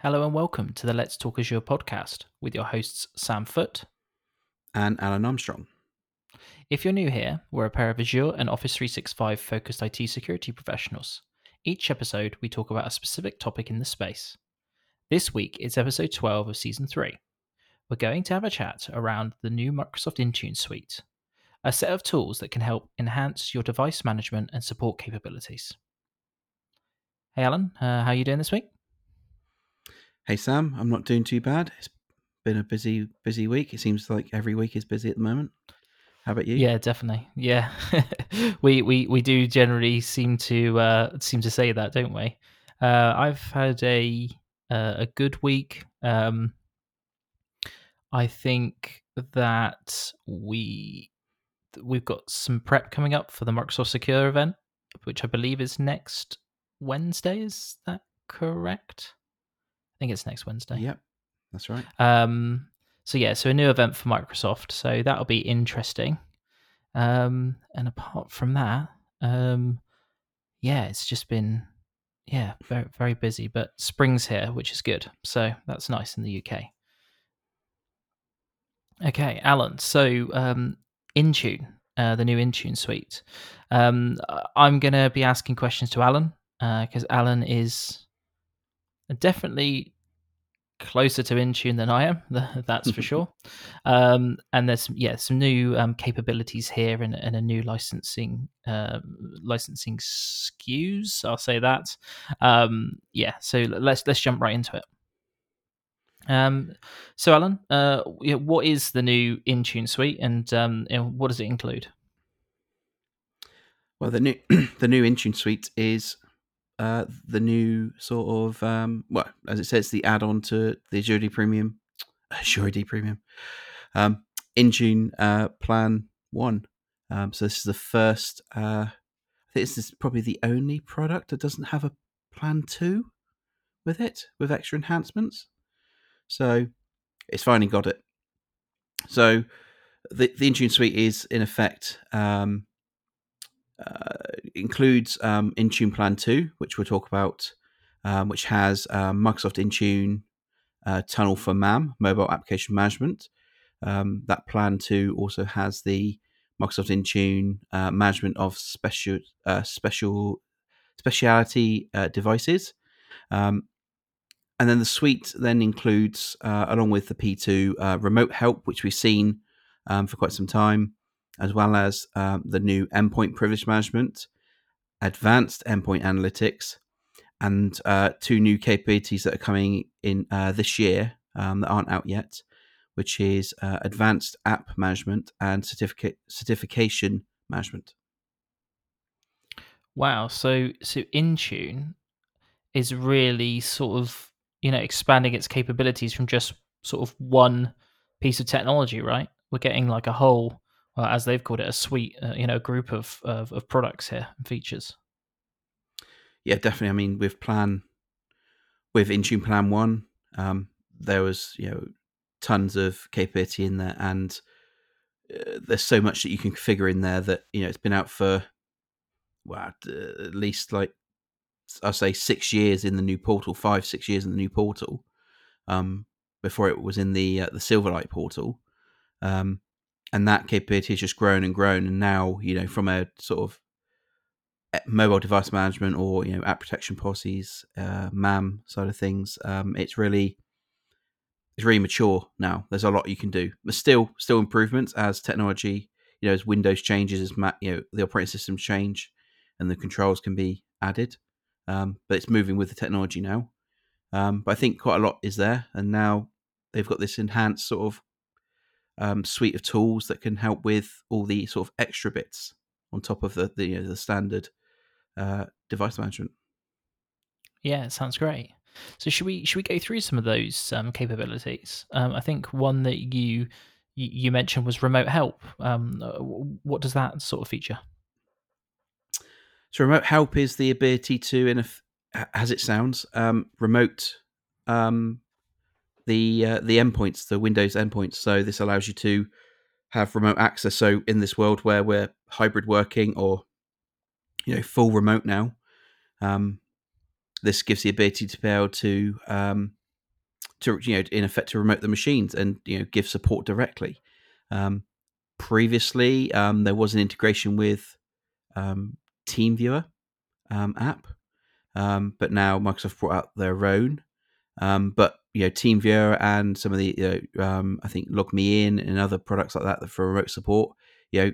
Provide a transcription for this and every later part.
Hello and welcome to the Let's Talk Azure podcast with your hosts Sam Foote. and Alan Armstrong. If you're new here, we're a pair of Azure and Office 365 focused IT security professionals. Each episode, we talk about a specific topic in the space. This week, it's episode 12 of season 3. We're going to have a chat around the new Microsoft Intune suite, a set of tools that can help enhance your device management and support capabilities. Hey, Alan, uh, how are you doing this week? Hey Sam, I'm not doing too bad. It's been a busy, busy week. It seems like every week is busy at the moment. How about you? Yeah, definitely. Yeah, we we we do generally seem to uh, seem to say that, don't we? Uh, I've had a uh, a good week. Um, I think that we we've got some prep coming up for the Microsoft Secure event, which I believe is next Wednesday. Is that correct? I think it's next Wednesday. Yep, that's right. Um, so yeah, so a new event for Microsoft. So that'll be interesting. Um, and apart from that, um, yeah, it's just been yeah very very busy. But spring's here, which is good. So that's nice in the UK. Okay, Alan. So um, Intune, uh, the new Intune suite. Um, I'm going to be asking questions to Alan because Alan is definitely closer to Intune than I am. That's for sure. Um, and there's yeah some new um, capabilities here and, and a new licensing um, licensing SKUs. I'll say that. Um, yeah. So let's let's jump right into it. Um, so Alan, uh, what is the new Intune suite, and um, know, what does it include? Well, the new the new Intune suite is uh, the new sort of um, well, as it says, the add-on to the Azure AD Premium, Azure AD Premium, um, Intune uh, Plan One. Um, so this is the first. Uh, I think this is probably the only product that doesn't have a Plan Two with it with extra enhancements. So it's finally got it. So the the Intune suite is in effect um, includes um, Intune Plan 2, which we'll talk about, um, which has um, Microsoft Intune uh, Tunnel for MAM, Mobile Application Management. Um, that Plan 2 also has the Microsoft Intune uh, management of special uh, special speciality uh, devices. Um, and then the suite then includes, uh, along with the P2, remote help, which we've seen um, for quite some time as well as um, the new endpoint privilege management, advanced endpoint analytics, and uh, two new capabilities that are coming in uh, this year um, that aren't out yet, which is uh, advanced app management and certificate certification management. Wow! So so Intune is really sort of you know expanding its capabilities from just sort of one piece of technology, right? We're getting like a whole well, as they've called it, a suite, uh, you know, group of, of, of products here and features. Yeah, definitely. I mean, with Plan, with Intune Plan One, um, there was you know tons of capability in there, and uh, there's so much that you can configure in there that you know it's been out for well at least like I'll say six years in the new portal, five six years in the new portal, um, before it was in the uh, the Silverlight portal. Um, and that capability has just grown and grown. And now, you know, from a sort of eh, mobile device management or you know app protection policies, uh, MAM side of things, um, it's really it's really mature now. There's a lot you can do. but still still improvements as technology, you know, as Windows changes, as Mac, you know the operating systems change, and the controls can be added. Um, but it's moving with the technology now. Um, but I think quite a lot is there, and now they've got this enhanced sort of um, suite of tools that can help with all the sort of extra bits on top of the the, you know, the standard uh, device management. Yeah, it sounds great. So should we should we go through some of those um, capabilities? Um, I think one that you you mentioned was remote help. Um, uh, what does that sort of feature? So remote help is the ability to, in a, as it sounds, um, remote um, the uh, the endpoints, the Windows endpoints. So this allows you to have remote access. So in this world where we're hybrid working or you know full remote now, um, this gives the ability to be able to um, to you know in effect to remote the machines and you know give support directly. Um, previously, um, there was an integration with um, TeamViewer um, app, um, but now Microsoft brought out their own. Um, but you know, TeamViewer and some of the you know, um, I think LogMeIn and other products like that for remote support, you know,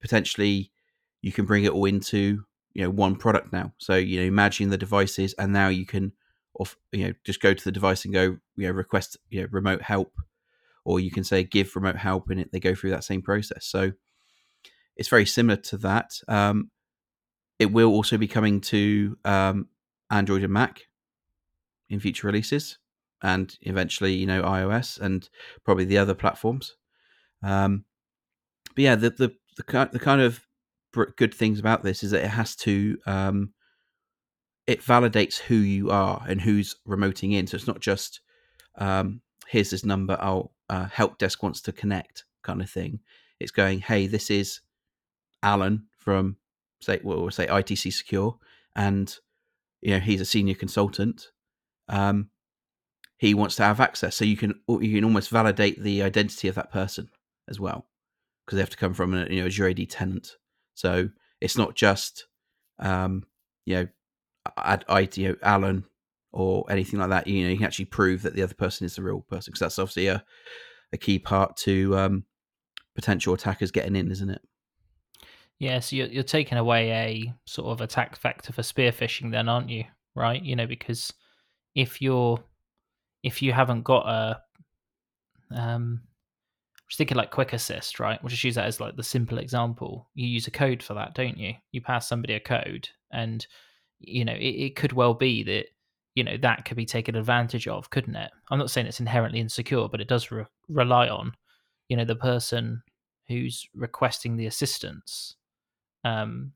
potentially you can bring it all into you know one product now. So you know, imagine the devices, and now you can, off you know, just go to the device and go you know request you know remote help, or you can say give remote help, and it they go through that same process. So it's very similar to that. Um, it will also be coming to um, Android and Mac in future releases, and eventually, you know, iOS and probably the other platforms. Um, but yeah, the the the, the kind of good things about this is that it has to um, it validates who you are and who's remoting in. So it's not just um, here's this number. I'll uh, help desk wants to connect kind of thing. It's going, hey, this is Alan from say we'll say ITC Secure, and you know he's a senior consultant. Um, he wants to have access, so you can you can almost validate the identity of that person as well, because they have to come from a you know Azure AD tenant. So it's not just um, you know I, I you know Alan or anything like that. You know you can actually prove that the other person is the real person, because that's obviously a a key part to um, potential attackers getting in, isn't it? Yeah, so you're, you're taking away a sort of attack vector for spear phishing, then, aren't you? Right? You know, because if you're if you haven't got a um I was thinking like quick assist, right? We'll just use that as like the simple example. You use a code for that, don't you? You pass somebody a code, and you know it, it could well be that you know that could be taken advantage of, couldn't it? I'm not saying it's inherently insecure, but it does re- rely on you know the person who's requesting the assistance um,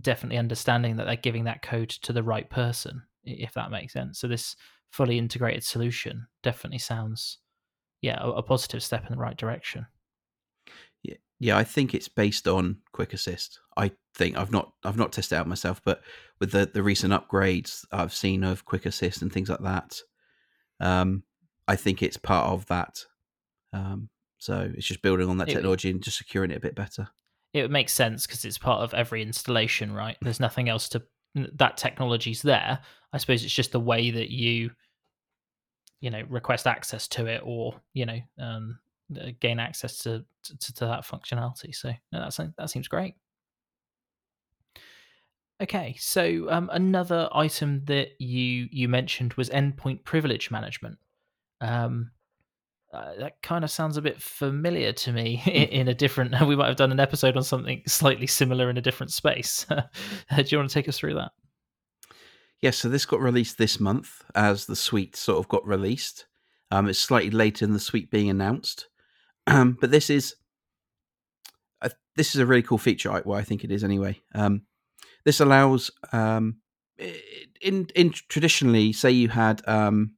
definitely understanding that they're giving that code to the right person, if that makes sense. So this fully integrated solution definitely sounds, yeah, a, a positive step in the right direction. Yeah, yeah, I think it's based on Quick Assist. I think I've not I've not tested out myself, but with the the recent upgrades I've seen of Quick Assist and things like that, um, I think it's part of that. Um, so it's just building on that technology and just securing it a bit better it makes sense because it's part of every installation, right? There's nothing else to that technology's there. I suppose it's just the way that you, you know, request access to it or you know, um, gain access to, to, to that functionality. So no, that's that seems great. Okay, so um, another item that you you mentioned was endpoint privilege management. Um, uh, that kind of sounds a bit familiar to me in, hmm. a different we might have done an episode on something slightly similar in a different space. Do you want to take us through that? Yes yeah, so this got released this month as the suite sort of got released. Um, it's slightly later than the suite being announced. Um, but this is uh, this is a really cool feature well i think it is anyway. Um, this allows um, in in traditionally say you had um,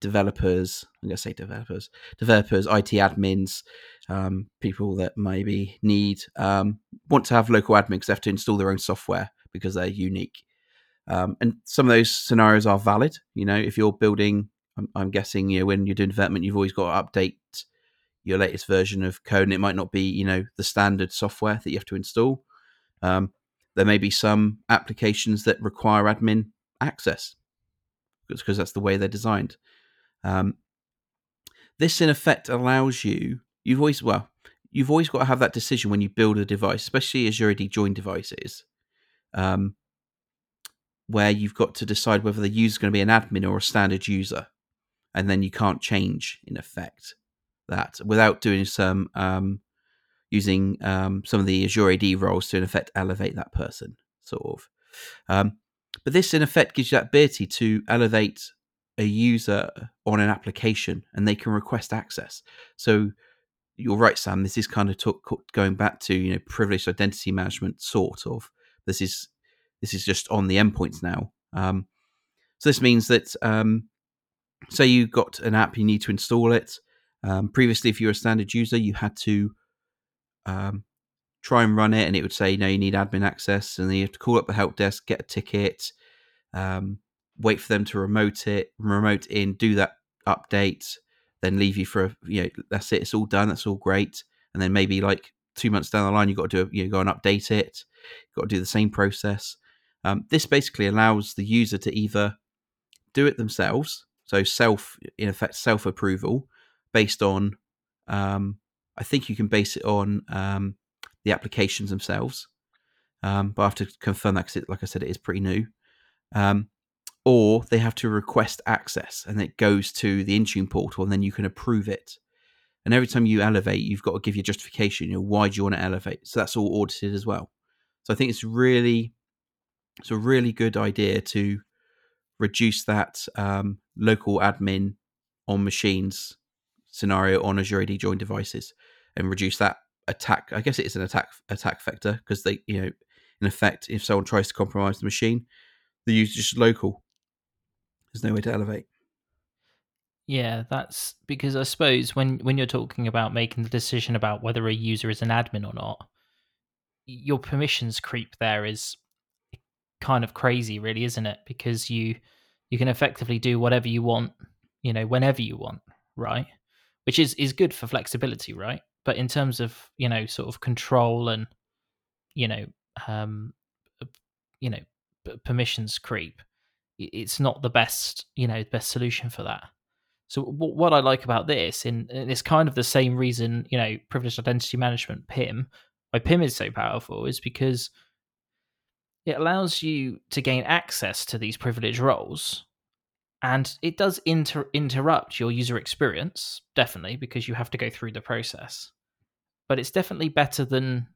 developers. I'm going to say developers, developers, IT admins, um, people that maybe need um, want to have local admins. They have to install their own software because they're unique. Um, and some of those scenarios are valid. You know, if you're building, I'm, I'm, guessing, you know, when you're doing development, you've always got to update your latest version of code, and it might not be, you know, the standard software that you have to install. Um, there may be some applications that require admin access because that's the way they're designed. Um, this, in effect, allows you. You've always well, you've always got to have that decision when you build a device, especially Azure AD joined devices, um, where you've got to decide whether the user is going to be an admin or a standard user, and then you can't change in effect that without doing some um, using um, some of the Azure AD roles to in effect elevate that person, sort of. Um, but this in effect gives you that ability to elevate a user on an application and they can request access. So you're right, Sam. This is kind of talk, going back to you know privileged identity management, sort of. This is this is just on the endpoints now. Um, so this means that um, say you got an app, you need to install it. Um, previously, if you were a standard user, you had to um, try and run it, and it would say, "No, you need admin access," and then you have to call up the help desk, get a ticket, um, wait for them to remote it, remote in, do that update, then leave you for a, you know that's it, it's all done, that's all great, and then maybe like two months down the line, you've got to do you know, go and update it, you've got to do the same process. Um, this basically allows the user to either do it themselves, so self in effect self approval based on um, I think you can base it on um, the applications themselves, um, but I have to confirm that because, like I said, it is pretty new. Um, or they have to request access, and it goes to the Intune portal, and then you can approve it. And every time you elevate, you've got to give your justification. You know, why do you want to elevate? So that's all audited as well. So I think it's really, it's a really good idea to reduce that um, local admin on machines scenario on Azure AD join devices and reduce that attack. I guess it is an attack attack vector because they, you know, in effect, if someone tries to compromise the machine, the user just local. There's no way to elevate. Yeah, that's because I suppose when when you're talking about making the decision about whether a user is an admin or not, your permissions creep there is kind of crazy, really, isn't it? Because you you can effectively do whatever you want, you know, whenever you want, right? Which is is good for flexibility, right? But in terms of you know sort of control and you know um you know permissions creep, it's not the best you know best solution for that. So what I like about this, and it's kind of the same reason, you know, privileged identity management PIM, why PIM is so powerful, is because it allows you to gain access to these privileged roles, and it does inter- interrupt your user experience, definitely, because you have to go through the process. But it's definitely better than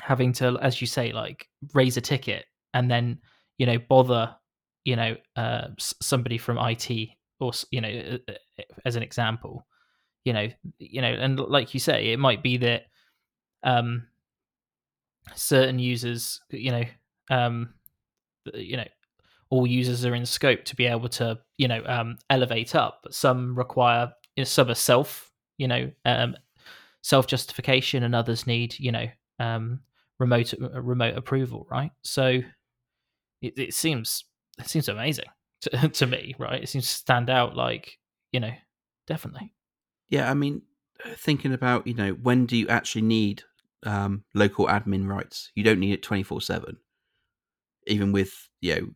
having to, as you say, like raise a ticket and then you know bother you know uh, somebody from IT or you know uh, uh, as an example you know you know and like you say it might be that um certain users you know um you know all users are in scope to be able to you know um elevate up but some require you know, some are self you know um self justification and others need you know um remote uh, remote approval right so it, it seems it seems amazing to, to me, right? It seems to stand out like, you know, definitely. Yeah, I mean, uh, thinking about, you know, when do you actually need um, local admin rights? You don't need it 24 7. Even with, you know,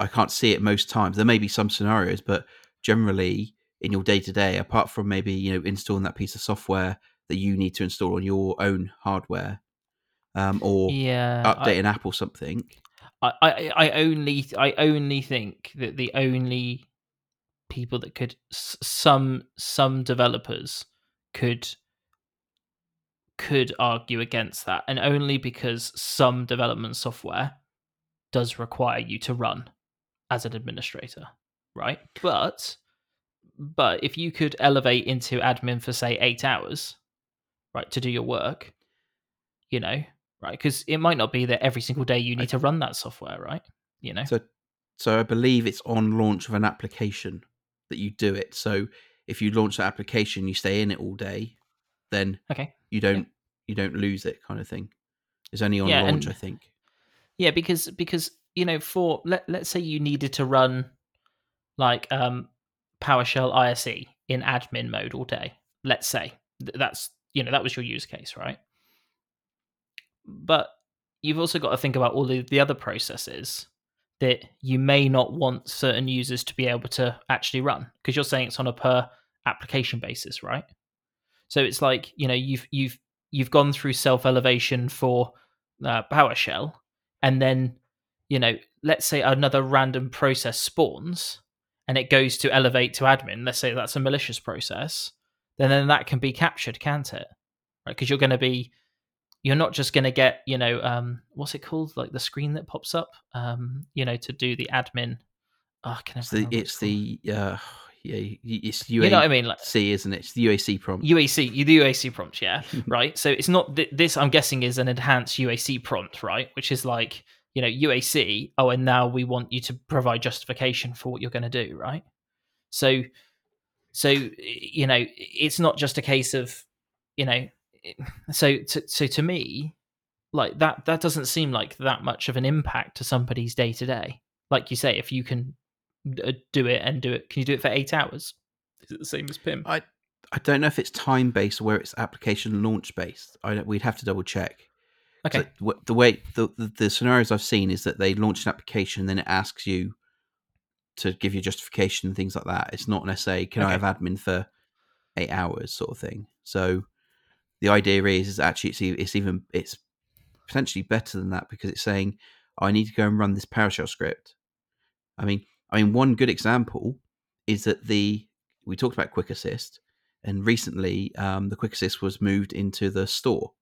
I can't see it most times. There may be some scenarios, but generally in your day to day, apart from maybe, you know, installing that piece of software that you need to install on your own hardware um, or yeah, update I, an app or something, I, I, only I only think that the only people that could some some developers could could argue against that and only because some development software does require you to run as an administrator right? But but if you could elevate into admin for say 8 hours right to do your work you know right? Because it might not be that every single day you need to run that software, right? You know. So, so I believe it's on launch of an application that you do it. So if you launch that application, you stay in it all day, then okay, you don't yeah. you don't lose it, kind of thing. It's only on yeah, launch, and, I think. Yeah, because because you know, for let let's say you needed to run like um PowerShell ISE in admin mode all day. Let's say that's you know that was your use case, right? But you've also got to think about all the, the other processes that you may not want certain users to be able to actually run because you're saying it's on a per application basis, right? So it's like you know you've you've you've gone through self elevation for uh, PowerShell, and then you know let's say another random process spawns and it goes to elevate to admin. Let's say that's a malicious process, then then that can be captured, can't it? Right? Because you're going to be you're not just going to get you know um, what's it called? Like the screen that pops up um, you know to do the admin. Oh, can it's the it's the uh, yeah it's UAC you know what I mean like C isn't it? It's the UAC prompt. UAC the UAC prompt yeah right? So it's not th- this I'm guessing is an enhanced UAC prompt right? Which is like you know UAC oh and now we want you to provide justification for what you're going to do right? So so you know it's not just a case of you know so to, so to me like that that doesn't seem like that much of an impact to somebody's day to day like you say if you can uh, do it and do it. Can you do it for eight hours? Is it the same as PIM? I I don't know if it's time based or where it's application launch based. I don't, we'd have to double check. Okay. So the way the, the, the scenarios I've seen is that they launch an application, then it asks you to give you justification and things like that. It's not necessarily can I have admin for eight hours sort of thing. So the idea is is actually it's, it's even it's potentially better than that because it's saying I need to go and run this PowerShell script. I mean, I mean one good example is that the we talked about Quick Assist, and recently um, the Quick Assist was moved into the store,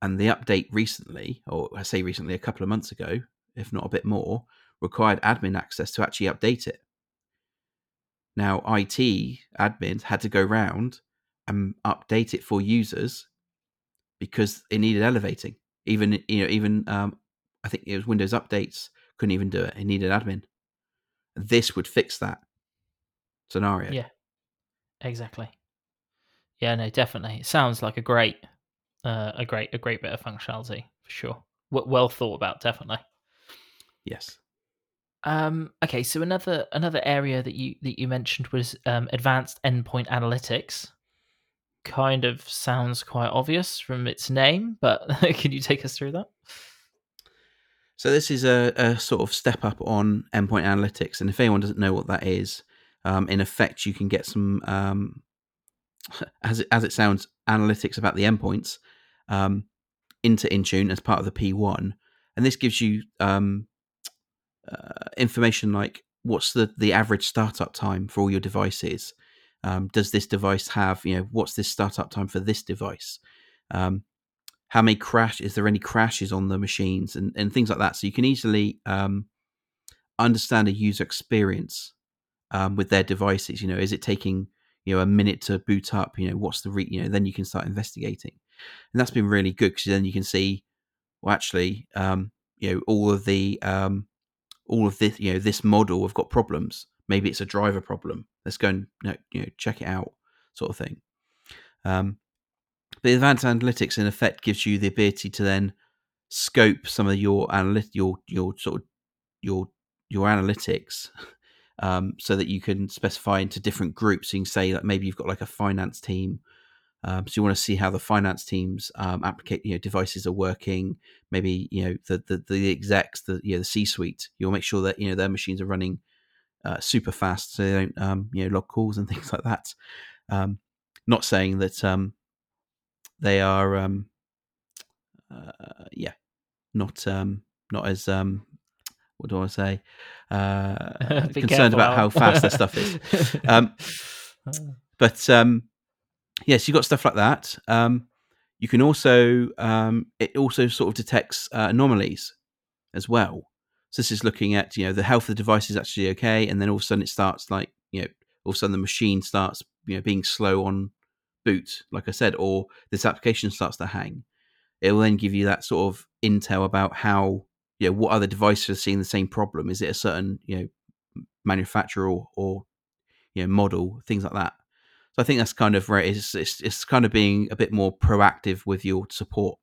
and the update recently, or I say recently, a couple of months ago, if not a bit more, required admin access to actually update it. Now, IT admins had to go round and update it for users because it needed elevating. Even you know, even um, I think it was Windows updates couldn't even do it. It needed admin. This would fix that scenario. Yeah. Exactly. Yeah, no, definitely. It sounds like a great, uh, a great, a great bit of functionality for sure. W- well thought about, definitely. Yes. Um, okay, so another another area that you that you mentioned was um, advanced endpoint analytics. Kind of sounds quite obvious from its name, but can you take us through that? So this is a, a sort of step up on endpoint analytics, and if anyone doesn't know what that is, um, in effect, you can get some, um, as it, as it sounds, analytics about the endpoints um, into Intune as part of the P1, and this gives you um, uh, information like what's the the average startup time for all your devices. Um, does this device have you know what's this startup time for this device? Um, how many crash is there any crashes on the machines and, and things like that. So you can easily um, understand a user experience um, with their devices you know is it taking you know a minute to boot up you know what's the re- you know then you can start investigating. And that's been really good because then you can see well actually um, you know all of the um, all of this you know this model have got problems maybe it's a driver problem let's go and you know, check it out sort of thing um, but advanced analytics in effect gives you the ability to then scope some of your analyt your your sort of your your analytics um, so that you can specify into different groups. You can say that maybe you've got like a finance team. Um, so you want to see how the finance teams um, you know, devices are working. Maybe you know the the, the execs, the you know, the C suite. You'll make sure that you know their machines are running uh, super fast, so they don't um, you know log calls and things like that. Um, not saying that um, they are um uh, yeah not um not as um what do I say? Uh concerned careful, about how fast their stuff is. Um but um yes you've got stuff like that. Um you can also um it also sort of detects uh, anomalies as well so this is looking at you know the health of the device is actually okay and then all of a sudden it starts like you know all of a sudden the machine starts you know being slow on boot, like I said, or this application starts to hang, it will then give you that sort of intel about how, you know, what other devices are seeing the same problem. Is it a certain, you know, manufacturer or, or you know, model, things like that. So I think that's kind of right. It's, it's, it's kind of being a bit more proactive with your support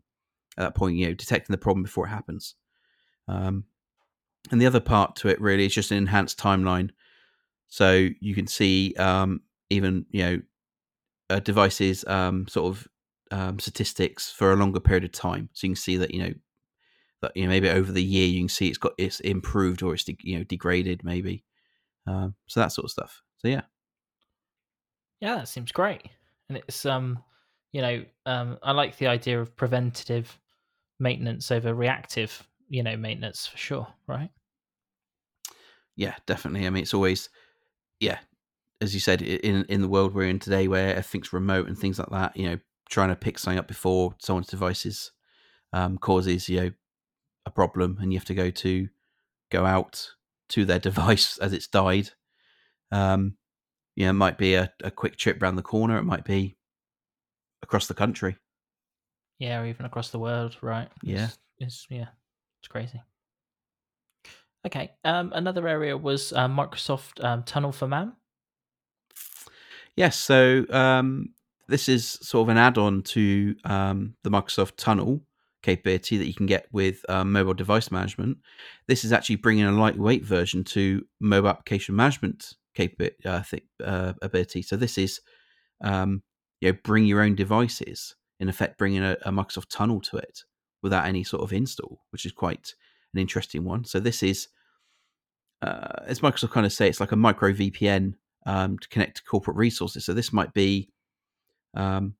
at that point, you know, detecting the problem before it happens. Um, and the other part to it really is just an enhanced timeline. So you can see um, even, you know, a device's um, sort of um, statistics for a longer period of time. So you can see that you know that you know maybe over the year you can see it's got it's improved or it's de- you know degraded maybe. Um, so that sort of stuff. So yeah, Yeah, that seems great. And it's um you know, um I like the idea of preventative maintenance over reactive, you know, maintenance for sure, right? yeah, definitely. I mean, it's always yeah, as you said, in in the world we're in today, where everything's remote and things like that. You know, trying to pick something up before someone's devices um, causes you know a problem, and you have to go to go out to their device as it's died. Um, you know, it might be a, a quick trip around the corner. It might be across the country. Yeah, or even across the world, right? Yeah. It's, it's yeah, it's crazy. Okay. Um, another area was uh, Microsoft um, Tunnel for MAM. Yes, so um, this is sort of an add-on to um, the Microsoft Tunnel. capability that you can get with um, mobile device management. This is actually bringing a lightweight version to mobile application management capability uh, uh, ability. So this is um, you know bring your own devices in effect bringing a, a Microsoft tunnel to it without any sort of install, which is quite an interesting one. So this is, uh, as Microsoft kind of say, it's like a micro VPN um, to connect to corporate resources. So this might be, um,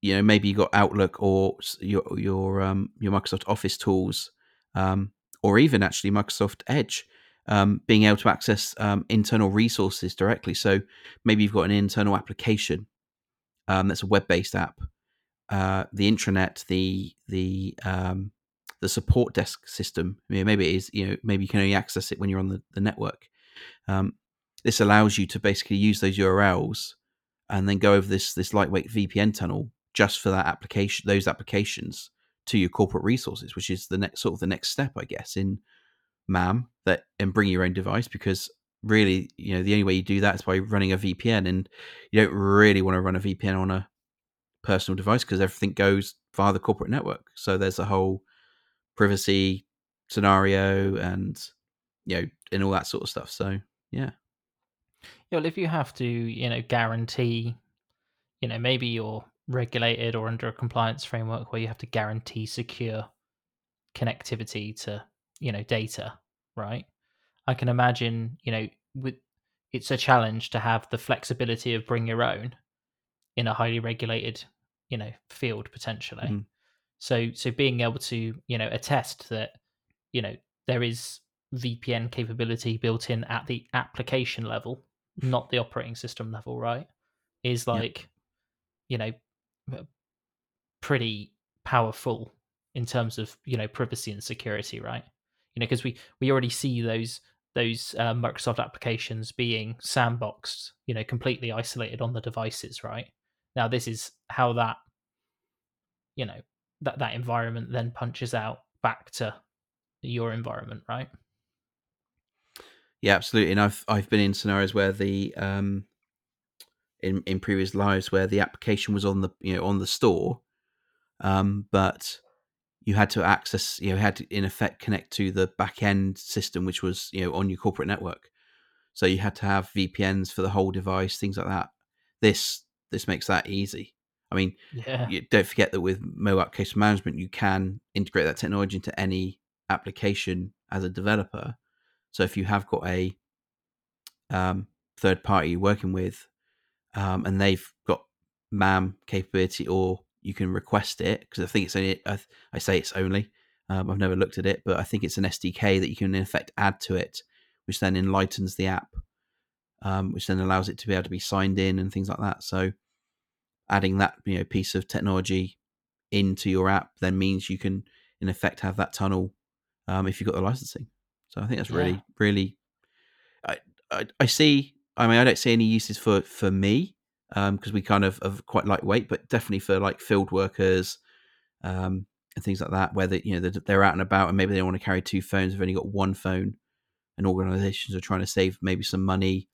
you know, maybe you got Outlook or your your um, your Microsoft Office tools, um, or even actually Microsoft Edge, um, being able to access um, internal resources directly. So maybe you've got an internal application that's a web based app uh, the intranet, the the um, the support desk system. maybe it is you know maybe you can only access it when you're on the, the network. Um, this allows you to basically use those URLs and then go over this this lightweight VPN tunnel just for that application, those applications to your corporate resources, which is the next sort of the next step, I guess, in MAM that and bring your own device because really, you know, the only way you do that is by running a VPN, and you don't really want to run a VPN on a personal device because everything goes via the corporate network. So there's a whole privacy scenario and you know and all that sort of stuff. So yeah. Yeah, well, if you have to, you know, guarantee, you know, maybe you're regulated or under a compliance framework where you have to guarantee secure connectivity to, you know, data, right? I can imagine, you know, with it's a challenge to have the flexibility of bring your own in a highly regulated you know field potentially. Mm-hmm. so so being able to you know attest that you know there is vpn capability built in at the application level not the operating system level right is like you know pretty powerful in terms of you know privacy and security right? You know because we we already see those those uh, microsoft applications being sandboxed you know completely isolated on the devices right now this is how that you know that that environment then punches out back to your environment, right? Yeah, absolutely. And I've I've been in scenarios where the um in in previous lives where the application was on the you know on the store, um, but you had to access you know had to in effect connect to the back end system which was you know on your corporate network. So you had to have VPNs for the whole device, things like that. This this makes that easy. I mean, yeah. you, don't forget that with mobile Case management, you can integrate that technology into any application as a developer. So if you have got a um, third party you're working with, um, and they've got MAM capability, or you can request it because I think it's only I, I say it's only. Um, I've never looked at it, but I think it's an SDK that you can in effect add to it, which then enlightens the app, um, which then allows it to be able to be signed in and things like that. So adding that you know piece of technology into your app then means you can in effect have that tunnel um, if you've got the licensing. So I think that's really yeah. really I, I, I see. I mean, I don't see any uses for for me because um, we kind of are quite lightweight, but definitely for like field workers um, and things like that, where they, you know they're out and about and maybe they want to carry two phones. They've only got one phone, and organisations are trying to save maybe some money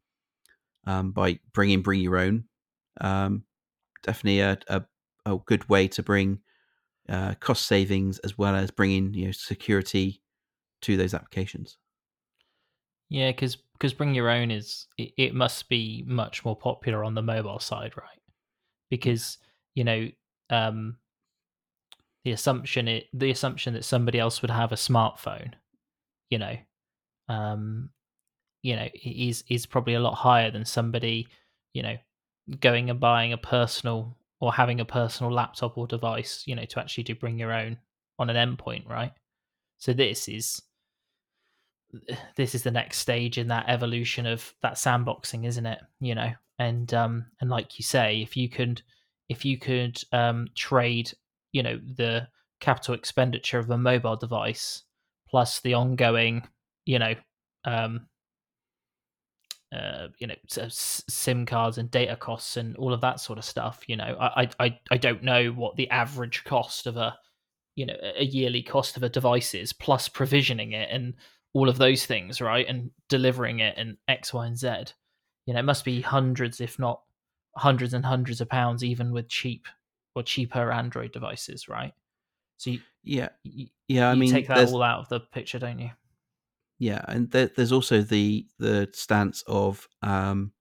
um, by bringing bring your own. Um, definitely a, a, a good way to bring uh, cost savings as well as bringing you know security to those applications. Yeah, because because bring your own is it, it, must be much more popular on the mobile side, right? Because you know um, the assumption it the assumption that somebody else would have a smartphone, you know, um, you know, is is probably a lot higher than somebody you know going and buying a personal or having a personal laptop or device, you know, to actually do bring your own on an endpoint, right? So this is this is the next stage in that evolution of that sandboxing, isn't it? You know, and um and like you say, if you could if you could um trade, you know, the capital expenditure of a mobile device plus the ongoing, you know, um uh, you know sim cards and data costs and all of that sort of stuff you know I, I i don't know what the average cost of a you know a yearly cost of a device is plus provisioning it and all of those things right and delivering it and x y and z you know it must be hundreds if not hundreds and hundreds of pounds even with cheap or cheaper android devices right So you, Yeah, you, yeah. I mean, take that all out of the picture, don't you? Yeah, and there, there's also the the stance of um,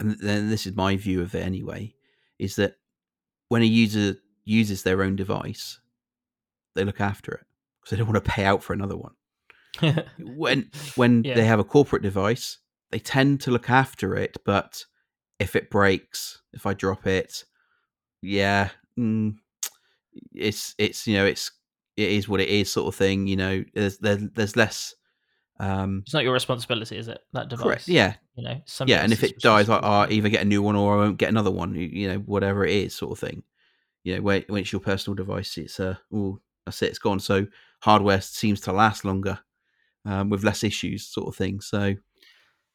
and then this is my view of it anyway, is that when a user uses their own device, they look after it because they don't want to pay out for another one. when when Yeah. they have a corporate device, they tend to look after it, but if it breaks, if I drop it, yeah, mm, it's it's you know it's it is what it is sort of thing. You know, there's there, there's less. Um, it's not your responsibility, is it? That device. correct. Yeah, You know. yeah, and if it dies, I, responsibility. either get a new one or I won't get another one. You, you know, whatever it is, sort of thing. You know, when, when it's your personal device, it's uh, oh, that's it, it's gone. So hardware seems to last longer um, with less issues, sort of thing. So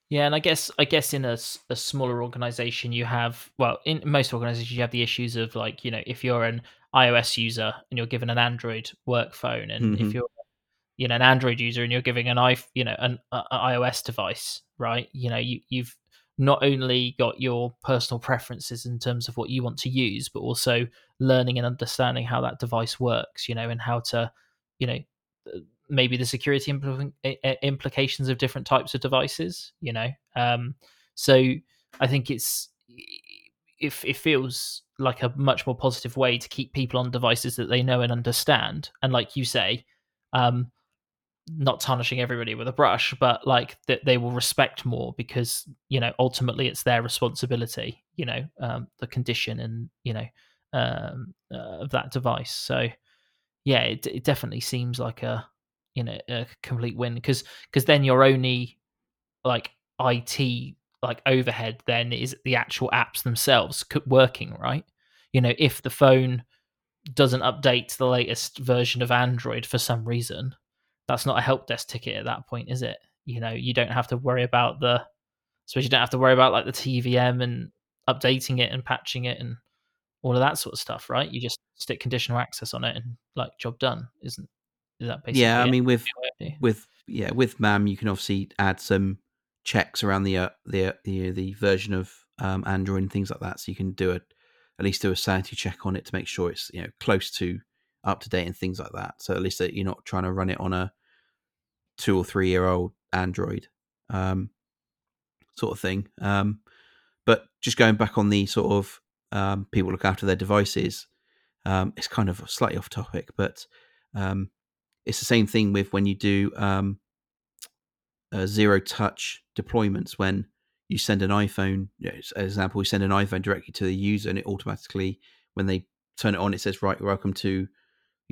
Yeah, and I guess I guess in a smaller organization you have well in most organizations you have the issues of like you know if you're an iOS user and you're given an Android work phone and if Mhm. you're you know an Android user and you're giving an i you know an iOS device right? You know you you've not only got your personal preferences in terms of what you want to use but also learning and understanding how that device works you know and how to you know maybe the security impl- implications of different types of devices you know? Um so i think it's it, it feels like a much more positive way to keep people on devices that they know and understand. And like you say um not tarnishing everybody with a brush but like that they will respect more because you know ultimately it's their responsibility you know um the condition and you know um uh, of that device. So yeah it, it definitely seems like a you know a complete win because because then you're only like IT like overhead then is the actual apps themselves working right? You know if the phone doesn't update to the latest version of android for some reason that's not a help desk ticket at that point is it? You know you don't have to worry about the so you don't have to worry about like the tvm and updating it and patching it and all of that sort of stuff right? You just stick conditional access on it and like job done isn't is that basically yeah, I mean with Yeah. with yeah with MAM you can obviously add some checks around the uh, the uh, the the version of um, Android and things like that, so you can do a at least do a sanity check on it to make sure it's you know close to up to date and things like that. So at least that you're not trying to run it on a two or three year old Android um, sort of thing. Um, but just going back on the sort of um, people look after their devices, um, it's kind of slightly off topic, but um, it's the same thing with when you do um, zero touch deployments when you send an iphone you know, as an example we send an iphone directly to the user and it automatically when they turn it on it says right welcome to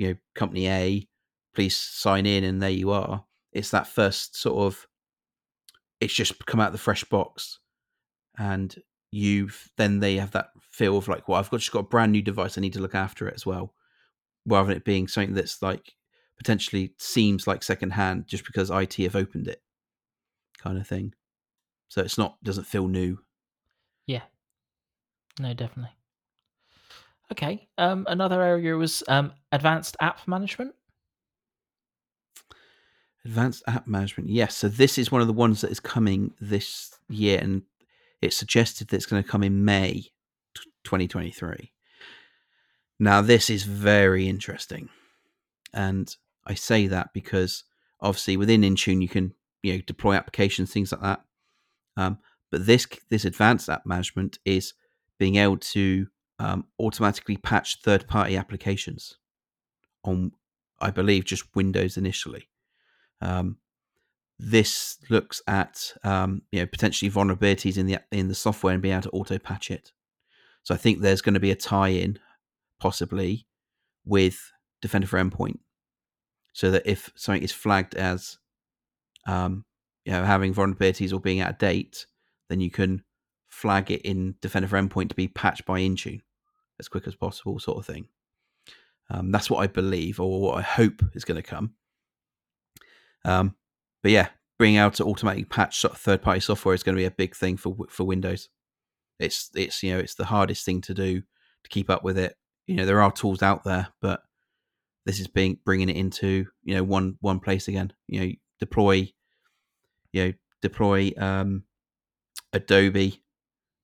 you know company a please sign in and there you are. It's that first sort of it's just come out of the fresh box. And you've then they have that feel of like well i've got just got a brand new device. I need to look after it as well. Rather than it being something that's like potentially seems like secondhand just because it have opened it kind of thing. So it's not doesn't feel new. Yeah. No, definitely. Okay. Um, another area was um, advanced app management. advanced app management yes so this is one of the ones that is coming this year and it's suggested that it's going to come in may 2023 now this is very interesting and i say that because obviously within intune you can you know deploy applications things like that um, but this this advanced app management is being able to um, automatically patch third party applications on i believe just windows initially um, this looks at um, you know potentially vulnerabilities in the in the software and being able to auto patch it. So I think there's going to be a tie-in, possibly, with Defender for Endpoint, so that if something is flagged as um, you know having vulnerabilities or being out of date, then you can flag it in Defender for Endpoint to be patched by Intune as quick as possible, sort of thing. Um, that's what I believe, or what I hope is going to come. Um, but yeah, bringing out to automatically patch third party software is going to be a big thing for for Windows. It's it's you know it's the hardest thing to do to keep up with it. You know there are tools out there, but this is being bringing it into you know one one place again. You know deploy, you know deploy um, Adobe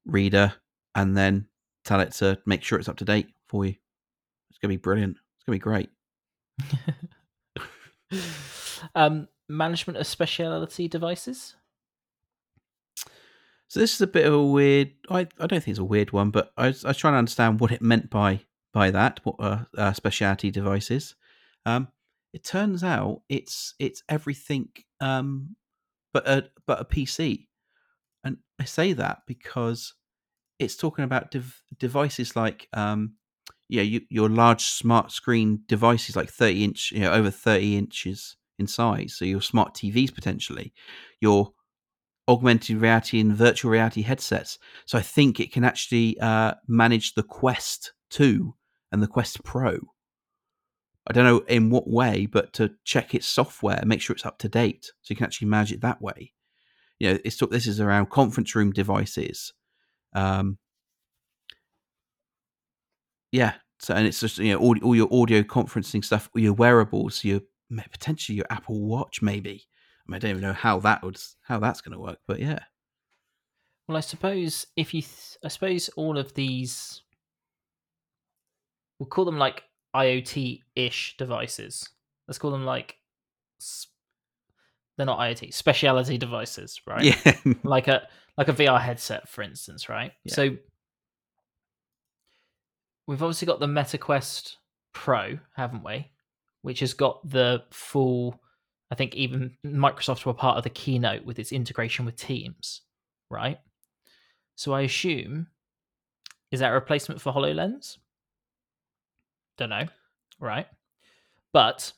Reader, and then tell it to make sure it's up to date for you. It's going to be brilliant. It's going to be great. um, management of specialty devices. So this is a bit of a weird. I, I don't think it's a weird one, but I was, I was trying to understand what it meant by by that. What uh, uh, specialty devices? Um, it turns out it's it's everything, um, but a but a PC, and I say that because it's talking about dev- devices like um, yeah, you, your large smart screen devices like thirty inch, you know, over thirty inches in size. So your smart TVs potentially, your augmented reality and virtual reality headsets. So I think it can actually uh, manage the Quest 2 and the Quest Pro. I don't know in what way, but to check its software, make sure it's up to date, so you can actually manage it that way. You know, it's this is around conference room devices. Um, yeah, so and it's just you know all, all your audio conferencing stuff, your wearables, your potentially your Apple Watch, maybe. I, mean, I don't even know how that would how that's going to work, but yeah. Well, I suppose if you, th- I suppose all of these, we'll call them like IoT-ish devices. Let's call them like, they're not IoT, speciality devices, right? Yeah. like a like a VR headset, for instance, right? Yeah. So we've obviously got the MetaQuest Pro, haven't we? Which has got the full. I think even Microsoft were part of the keynote with its integration with Teams, right? So I assume is that a replacement for HoloLens? Don't know, right? But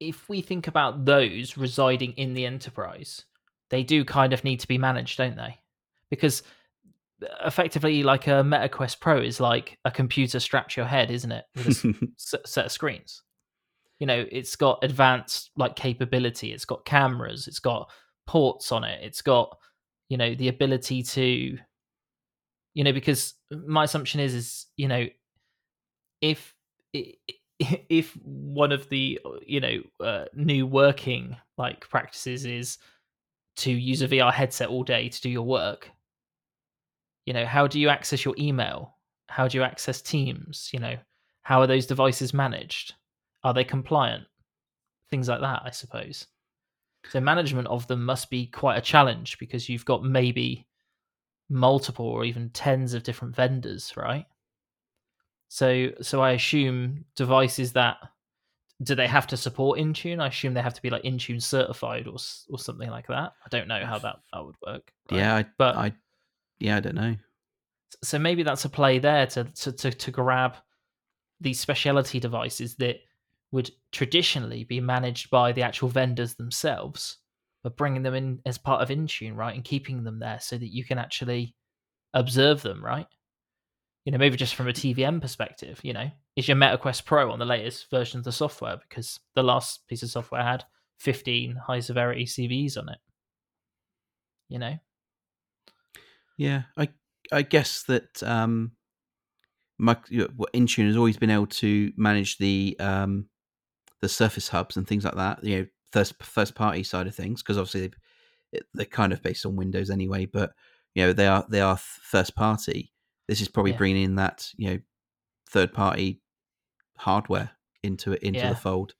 if we think about those residing in the enterprise, they do kind of need to be managed, don't they? Because effectively, like a MetaQuest Pro is like a computer strapped to your head, isn't it? With a set of screens. You know, it's got advanced like capability. It's got cameras. It's got ports on it. It's got you know the ability to you know because my assumption is is you know if if one of the you know uh, new working like practices is to use a VR headset all day to do your work you know how do you access your email? How do you access teams? You know how are those devices managed? Are they compliant? Things like that i suppose. So management of them must be quite a challenge because you've got maybe multiple or even tens of different vendors right so so i assume devices that do they have to support intune i assume they have to be like intune certified or or something like that i don't know how that that would work right? yeah I, but i yeah i don't know so maybe that's a play there to to to, to grab these specialty devices that would traditionally be managed by the actual vendors themselves, but bringing them in as part of Intune, right, and keeping them there so that you can actually observe them, right? You know, maybe just from a TVM perspective, you know, is your MetaQuest Pro on the latest version of the software because the last piece of software had 15 high severity CVEs on it. You know? Yeah, I I guess that um, my Intune has always been able to manage the um, the Surface hubs and things like that. You know, first first party side of things because obviously they, they're kind of based on Windows anyway. But you know, they are they are first party. This is probably yeah. bringing in that you know third party hardware into it into yeah. the fold.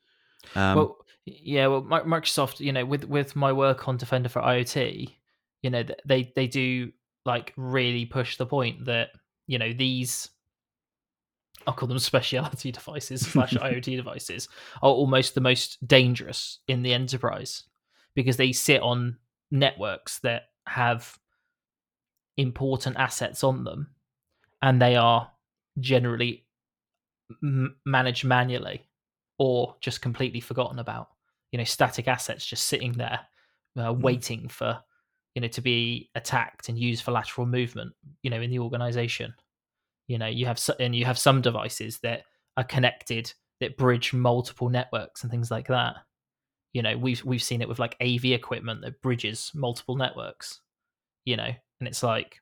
Um, well, yeah, well, Microsoft, you know, with with my work on Defender for IoT, you know, they they do like really push the point that you know these I'll call them specialty devices slash IoT devices are almost the most dangerous in the enterprise because they sit on networks that have important assets on them and they are generally m- managed manually or just completely forgotten about. You know static assets just sitting there uh, mm. waiting for you know to be attacked and used for lateral movement you know in the organization. You know you have and you have some devices that are connected that bridge multiple networks and things like that. You know we've we've seen it with like av equipment that bridges multiple networks you know and it's like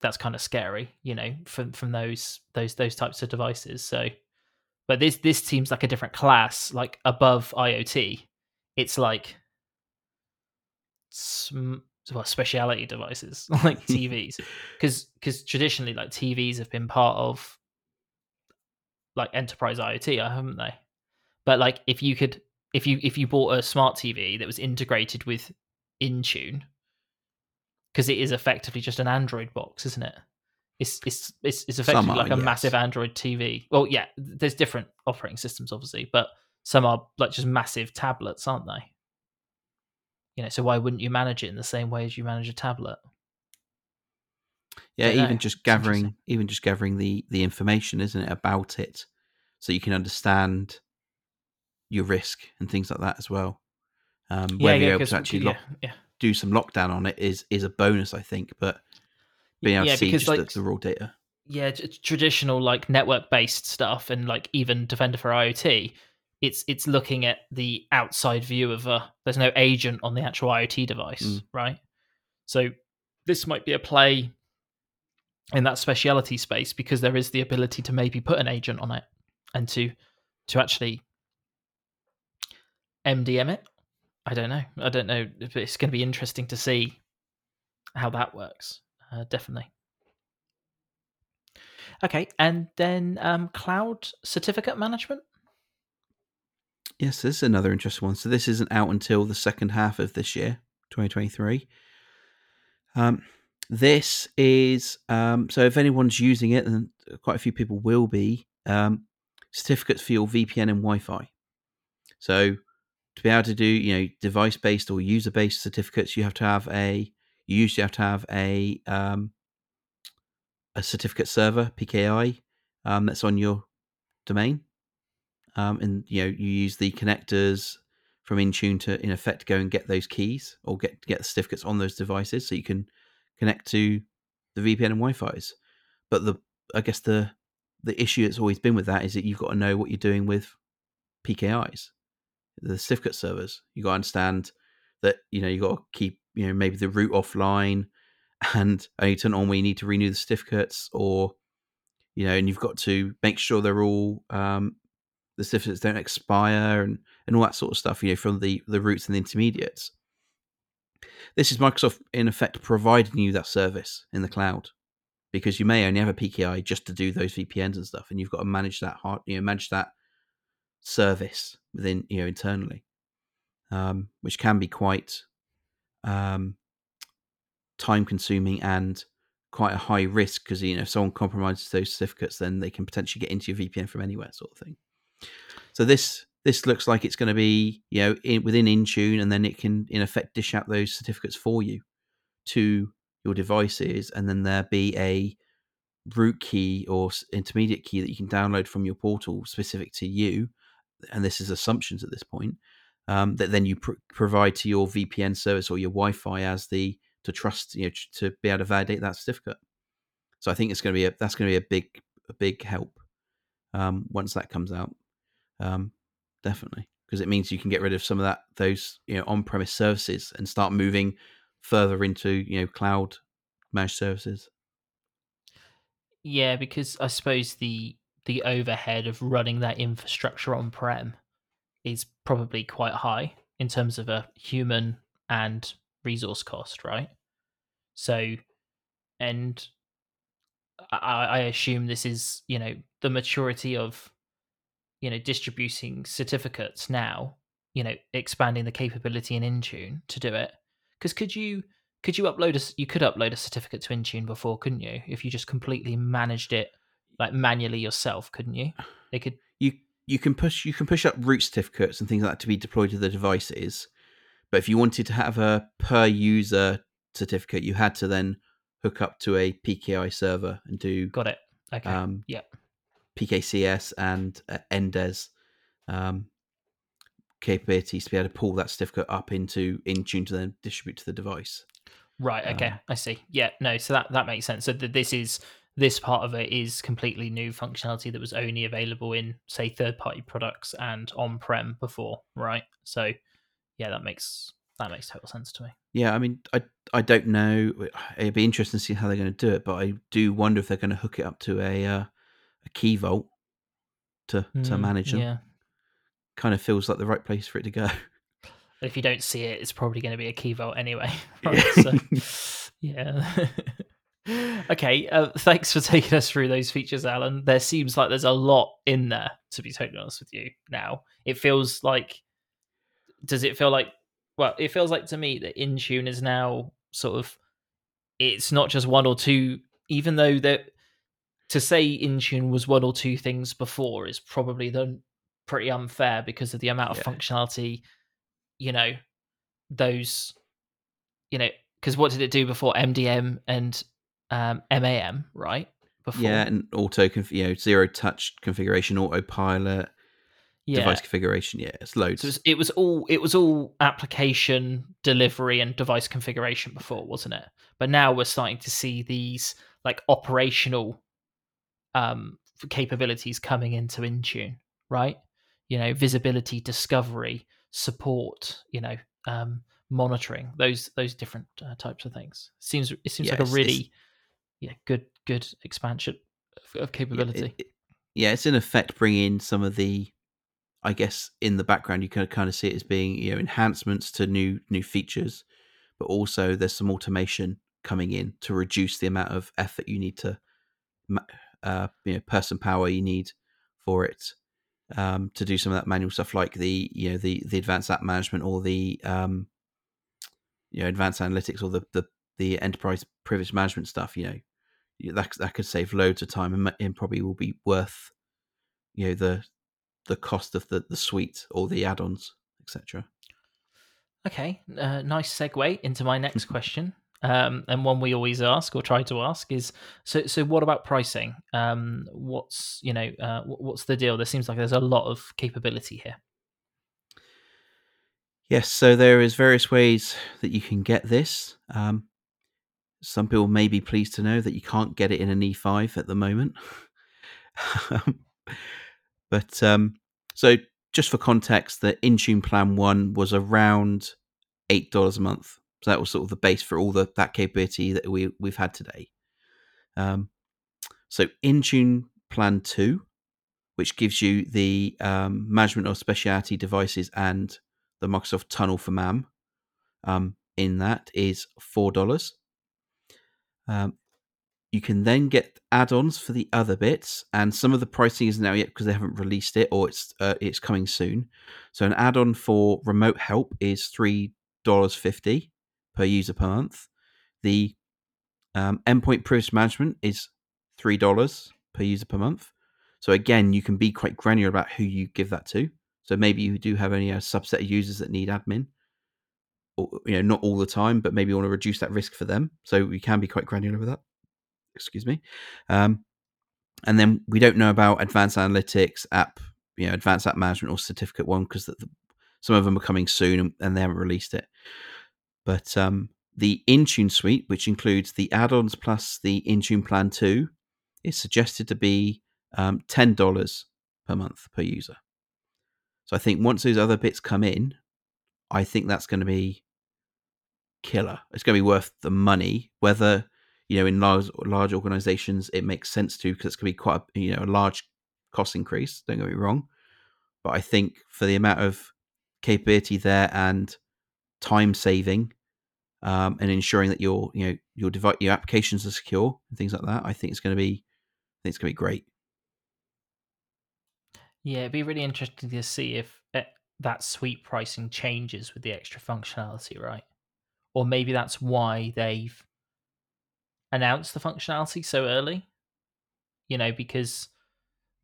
that's kind of scary you know from from those those those types of devices. So but this this seems like a different class like above iot it's like well speciality devices like TVs because because traditionally like TVs have been part of like enterprise IoT, haven't they? But like if you could if you if you bought a smart TV that was integrated with Intune, because it is effectively just an Android box, isn't it? It's it's it's, it's effectively are, like a yes. massive Android TV. Well, yeah, there's different operating systems, obviously, but some are like just massive tablets, aren't they? You know, so why wouldn't you manage it in the same way as you manage a tablet? Yeah, Don't know. even just gathering, even just gathering the the information, isn't it, about it, so you can understand your risk and things like that as well. Um, whether you're able to actually yeah, lock, yeah. Do some lockdown on it is is a bonus, I think. But being able yeah, to see because just like the, the raw data, yeah, traditional like network based stuff and like even Defender for IoT, it's it's looking at the outside view of a there's no agent on the actual IoT device, Mm. right? So this might be a play in that speciality space because there is the ability to maybe put an agent on it and to to actually MDM it. I don't know. I don't know. It's going to be interesting to see how that works. Uh, definitely. Okay, and then um, cloud certificate management. yes, this is another interesting one. So this isn't out until the second half of this year, 2023. Um, this is um, so if anyone's using it, and quite a few people will be, um, certificates for your VPN and Wi-Fi. So to be able to do you know device-based or user-based certificates, you have to have a you usually have to have a um, a certificate server PKI um, that's on your domain, um, and you know you use the connectors from Intune to in effect go and get those keys or get get the certificates on those devices, so you can connect to the VPN and Wi-Fi's. But the I guess the the issue that's always been with that is that you've got to know what you're doing with PKIs, the certificate servers. You got to understand that you know you got to keep you know maybe the root offline and only turn on when you need to renew the certificates, or you know, and you've got to make sure they're all um, the certificates don't expire and and all that sort of stuff. You know, from the the roots and the intermediates. This is Microsoft in effect providing you that service in the cloud because you may only have a PKI just to do those VPNs and stuff, and you've got to manage that hard, you know, manage that service within you know internally, um, which can be quite um, time consuming and quite a high risk because you know if someone compromises those certificates, then they can potentially get into your VPN from anywhere, sort of thing. So this this looks like it's going to be you know in, within Intune, and then it can in effect dish out those certificates for you to your devices, and then there be a root key or intermediate key that you can download from your portal specific to you. And this is assumptions at this point um, that then you pr- provide to your VPN service or your Wi-Fi as the to trust you know to be able to validate that certificate. So I think it's going to be a, that's going to be a big a big help um, once that comes out. Um, definitely because it means you can get rid of some of that those you know on-premise services and start moving further into you know cloud managed services. Yeah, because I suppose the the overhead of running that infrastructure on prem is probably quite high in terms of a human and resource cost, right? So, and I, I assume this is you know the maturity of you know distributing certificates now. You know, expanding the capability in Intune to do it. Because could you could you upload a, you could upload a certificate to Intune before, couldn't you? If you just completely managed it like manually yourself, couldn't you? They could. you you can push you can push up root certificates and things like that to be deployed to the devices. But if you wanted to have a per user certificate, you had to then hook up to a PKI server and do Got it. Okay. um, yeah. PKCS and uh, NDES um, capabilities to be able to pull that certificate up into Intune to then distribute to the device. Right. Okay. um, I see. Yeah. No. So that that makes sense. So th- this is this part of it is completely new functionality that was only available in say third party products and on prem before. Right. So yeah, that makes that makes total sense to me. Yeah, I mean, I I don't know. It'd be interesting to see how they're going to do it, but I do wonder if they're going to hook it up to a uh, a key vault to to Mm, manage them. Yeah. Kind of feels like the right place for it to go. But if you don't see it, it's probably going to be a key vault anyway. Right. so yeah. okay, uh, thanks for taking us through those features, Alan. There seems like there's a lot in there. To be totally honest with you, now it feels like. Does it feel like? Well, it feels like to me that Intune is now sort of. It's not just one or two. Even though that to say Intune was one or two things before is probably the pretty unfair because of the amount of Yeah. functionality. You know, those. You know, because what did it do before MDM and um, MAM, right? Before, Yeah, and auto, conf- you know, zero touch configuration, autopilot, yeah. device configuration. Yeah, it's loads. So it was, it was all it was all application delivery and device configuration before, wasn't it? But now we're starting to see these like operational um capabilities coming into Intune, right? You know, visibility, discovery, support, you know, um monitoring, those those different uh, types of things. Seems it seems like Yes, a it's- really yeah, good good expansion of, of Yeah, capability. it- it- yeah, it's in effect bringing some of the, I guess, in the background you can kind of see it as being you know enhancements to new new features, but also there's some automation coming in to reduce the amount of effort you need to, uh, you know, person power you need for it. Um, to do some of that manual stuff like the you know the the advanced app management or the um, you know advanced analytics or the the, the enterprise privilege management stuff you know that that could save loads of time and, and probably will be worth you know the the cost of the the suite or the add-ons etc Okay, uh, nice segue into my next question, um, and one we always ask or try to ask is so. So, what about pricing? Um, what's you know, uh, what's the deal? There seems like there's a lot of capability here. yes so there is various ways that you can get this um, some people may be pleased to know that you can't get it in an e5 at the moment. But um, so just for context the intune plan one was around eight dollars a month. So that was sort of the base for all the that capability that we we've had today. Um, so intune plan 2 which gives you the um, management of specialty devices and the microsoft tunnel for mam um, in that is four dollars um, you can then get add-ons for the other bits, and some of the pricing isn't out yet because they haven't released it, or it's uh, it's coming soon. So an add-on for remote help is three dollars fifty per user per month. The um, endpoint privilege management is three dollars per user per month. So again, you can be quite granular about who you give that to. So maybe you do have only a subset of users that need admin, you know, not all the time, but maybe want to reduce that risk for them. So we can be quite granular with that excuse me. Um, and then we don't know about advanced analytics, app, you know, advanced app management or certificate one because some of them are coming soon and, and they haven't released it. But um, the Intune suite, which includes the add-ons plus the Intune Plan Two, is suggested to be um, ten dollars per month per user. So I think once those other bits come in, I think that's going to be killer. It's going to be worth the money, whether you know in large large organizations it makes sense to because it's going to be quite a, you know a large cost increase don't get me wrong but i think for the amount of capability there and time saving um, and ensuring that your you know your device your applications are secure and things like that i think it's going to be i think it's going to be great Yeah, it'd be really interesting to see if uh, that suite pricing changes with the extra functionality, right? Or maybe that's why they've announced the functionality so early. You know, because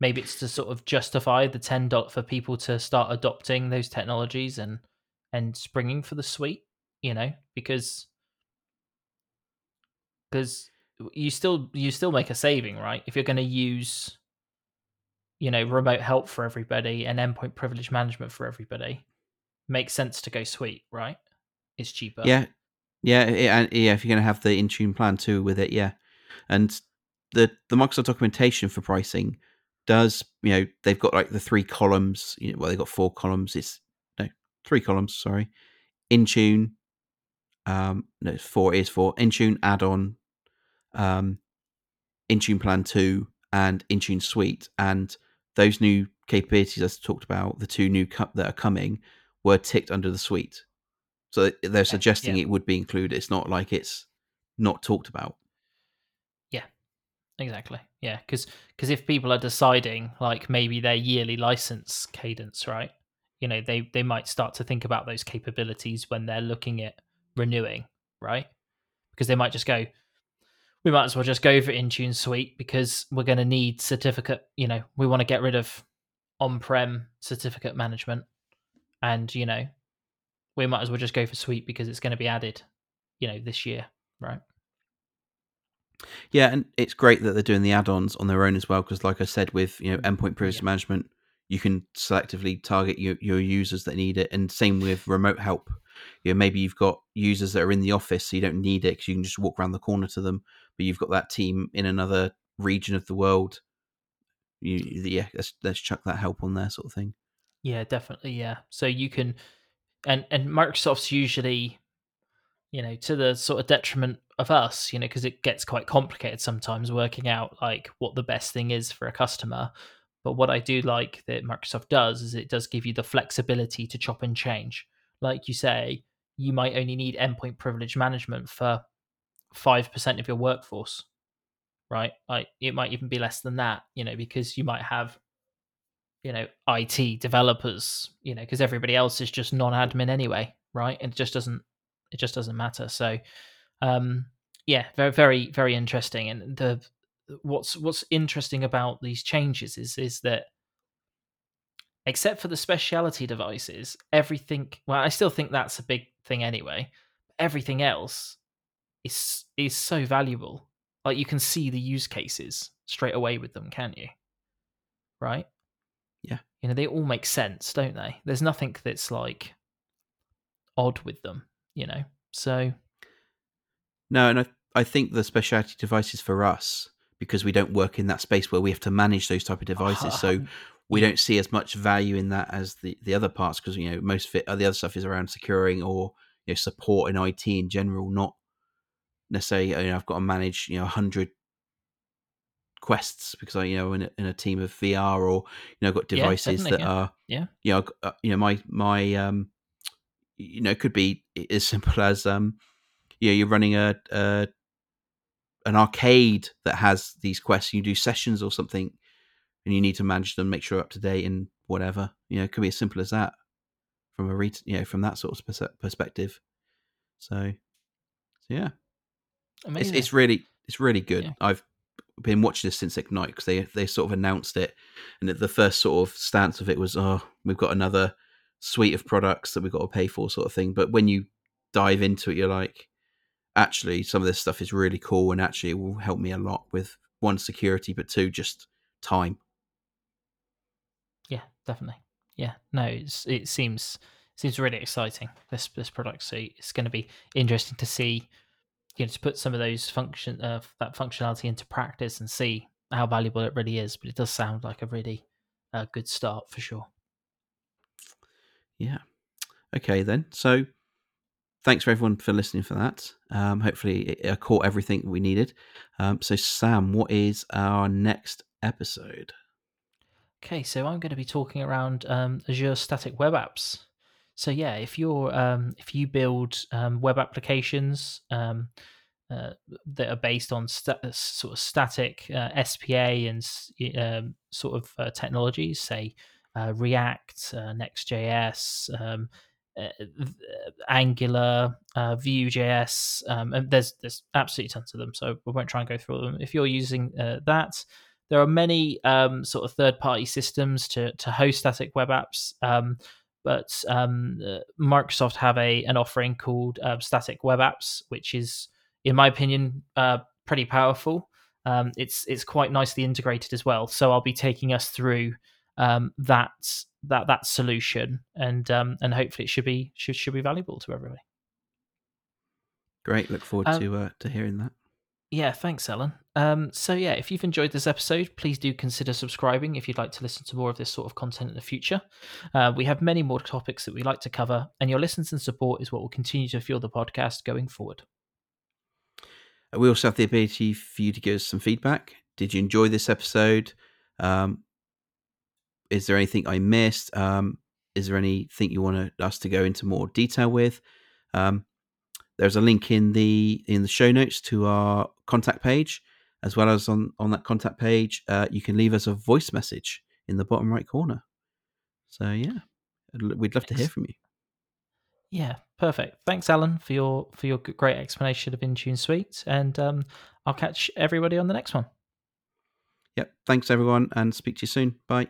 maybe it's to sort of justify the ten dot for people to start adopting those technologies and and springing for the suite. You know, because because you still you still make a saving, right? If you're going to use you know remote help for everybody and endpoint privilege management for everybody makes sense to go suite right it's cheaper yeah yeah and yeah if you're going to have the intune plan two with it yeah. And the the microsoft documentation for pricing does you know they've got like the three columns you know, well they've got four columns it's no three columns sorry. Intune um no it's four is four intune add-on um intune plan 2 and intune suite and those new capabilities as talked about the two new cup that are coming were ticked under the suite so they're suggesting yeah. it would be included it's not like it's not talked about Yeah, Exactly. Yeah, because if people are deciding like maybe their yearly license cadence, right? You know, they they might start to think about those capabilities when they're looking at renewing, right? Because they might just go, we might as well just go for Intune Suite because we're going to need certificate. You know, we want to get rid of on-prem certificate management, and you know, we might as well just go for Suite because it's going to be added, you know, this year, right? Yeah, and it's great that they're doing the add-ons on their own as well. Because, like I said, with you know endpoint privilege yeah. management, you can selectively target your, your users that need it, and same with remote help. You know, maybe you've got users that are in the office, so you don't need it because you can just walk around the corner to them. But you've got that team in another region of the world. You, yeah, let's let's chuck that help on there, sort of thing. Yeah, definitely. Yeah, so you can, and and Microsoft's usually you know, to the sort of detriment of us, you know, because it gets quite complicated sometimes working out like what the best thing is for a customer. But what I do like that Microsoft does is it does give you the flexibility to chop and change. Like you say, you might only need endpoint privilege management for 5% of your workforce, right? Like it might even be less than that, you know, because you might have, you know, IT developers, you know, because everybody else is just non admin anyway, right? It just doesn't it just doesn't matter. So, um, yeah, very, very, very interesting. And the what's what's interesting about these changes is is that except for the specialty devices, everything. Well, I still think that's a big thing anyway. Everything else is is so valuable. Like you can see the use cases straight away with them, can't you? Right? You know, they all make sense, don't they? There's nothing that's like odd with them you know. So no, and I I think the specialty devices for us because we don't work in that space where we have to manage those type of devices, so we don't see as much value in that as the the other parts because you know most of uh, the other stuff is around securing or you know support in IT in general, not necessarily you know I've got to manage you know hundred quests because I you know in a, in a team of VR or you know got devices yeah, that yeah. are yeah you know uh, you know my my um you know, it could be as simple as um, you know, you're running a, a an arcade that has these quests. You do sessions or something, and you need to manage them, make sure up to date, and whatever. You know, it could be as simple as that from a re- you know from that sort of perspective. So, so yeah, it's it's really it's really good. Yeah. I've been watching this since Ignite because they they sort of announced it, and the first sort of stance of it was, oh, we've got another suite of products that we've got to pay for, sort of thing. But when you dive into it, you're like, actually, some of this stuff is really cool, and actually, it will help me a lot with one security, but two, just time. Yeah, definitely. Yeah, no, it seems seems really exciting. This this product, so it's going to be interesting to see, you know, to put some of those function uh, that functionality into practice and see how valuable it really is. But it does sound like a really uh, good start for sure. Yeah. Okay, then. So thanks for everyone for listening for that. Um, hopefully, it, it caught everything we needed. Um, so, Sam, what is our next episode? Okay, so I'm going to be talking around um, Azure Static Web Apps. So yeah, if you're um, if you build um, web applications um, uh, that are based on st- sort of static uh, SPA and um, sort of uh, technologies, say uh, React, uh, Next.js, um, uh, Angular, uh, Vue.js, um, and there's there's absolutely tons of them. So we won't try and go through all them. If you're using uh, that, there are many um, sort of third party systems to to host static web apps. But um, uh, Microsoft have a an offering called uh, Static Web Apps, which is, in my opinion, uh, pretty powerful. Um, it's it's quite nicely integrated as well. So I'll be taking us through um, that that that solution, and um, and hopefully it should be should should be valuable to everybody. Great, look forward um, to uh, to hearing that. Yeah, thanks, Alan. Um, so yeah, if you've enjoyed this episode, please do consider subscribing if you'd like to listen to more of this sort of content in the future. Uh, we have many more topics that we like to cover, and your listens and support is what will continue to fuel the podcast going forward. We also have the ability for you to give us some feedback. Did you enjoy this episode? Um, is there anything I missed? Um, is there anything you want us to go into more detail with? Um, there's a link in the in the show notes to our contact page. as well as on on that contact page, uh, you can leave us a voice message in the bottom right corner. So yeah, we'd love to hear from you. Yeah, perfect. Thanks, Alan, for your for your great explanation of Intune Suite, and um, I'll catch everybody on the next one. Yep. Thanks, everyone, and speak to you soon. Bye.